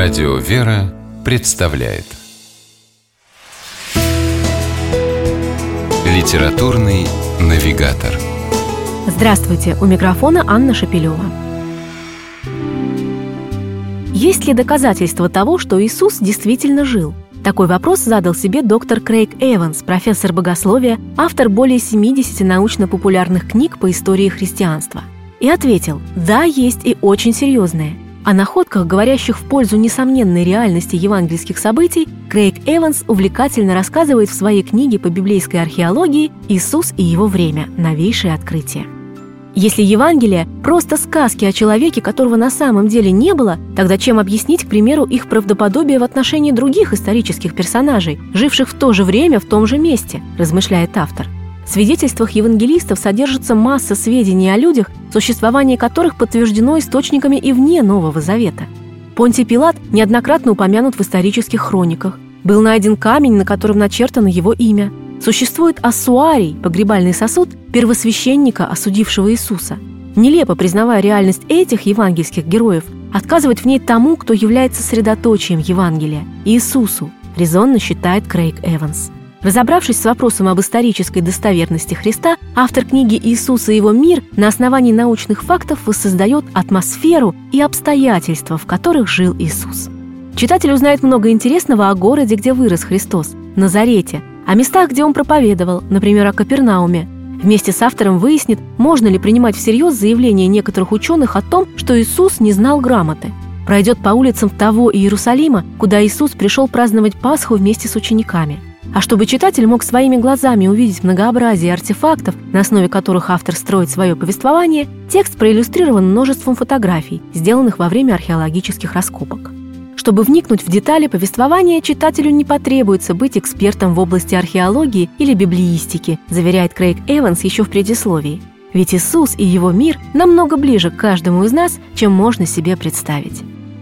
Радио «Вера» представляет Литературный навигатор Здравствуйте! У микрофона Анна Шапилева. Есть ли доказательства того, что Иисус действительно жил? Такой вопрос задал себе доктор Крейг Эванс, профессор богословия, автор более 70 научно-популярных книг по истории христианства. И ответил – да, есть и очень серьезные – о находках, говорящих в пользу несомненной реальности евангельских событий, Крейг Эванс увлекательно рассказывает в своей книге по библейской археологии «Иисус и его время. Новейшее открытие». Если Евангелие – просто сказки о человеке, которого на самом деле не было, тогда чем объяснить, к примеру, их правдоподобие в отношении других исторических персонажей, живших в то же время в том же месте, размышляет автор – в свидетельствах евангелистов содержится масса сведений о людях, существование которых подтверждено источниками и вне Нового Завета. Понтий Пилат неоднократно упомянут в исторических хрониках. Был найден камень, на котором начертано его имя. Существует ассуарий, погребальный сосуд, первосвященника, осудившего Иисуса. Нелепо признавая реальность этих евангельских героев, отказывать в ней тому, кто является средоточием Евангелия – Иисусу, резонно считает Крейг Эванс. Разобравшись с вопросом об исторической достоверности Христа, автор книги «Иисус и его мир» на основании научных фактов воссоздает атмосферу и обстоятельства, в которых жил Иисус. Читатель узнает много интересного о городе, где вырос Христос, Назарете, о местах, где он проповедовал, например, о Капернауме. Вместе с автором выяснит, можно ли принимать всерьез заявления некоторых ученых о том, что Иисус не знал грамоты. Пройдет по улицам того Иерусалима, куда Иисус пришел праздновать Пасху вместе с учениками – а чтобы читатель мог своими глазами увидеть многообразие артефактов, на основе которых автор строит свое повествование, текст проиллюстрирован множеством фотографий, сделанных во время археологических раскопок. Чтобы вникнуть в детали повествования, читателю не потребуется быть экспертом в области археологии или библиистики, заверяет Крейг Эванс еще в предисловии. Ведь Иисус и его мир намного ближе к каждому из нас, чем можно себе представить.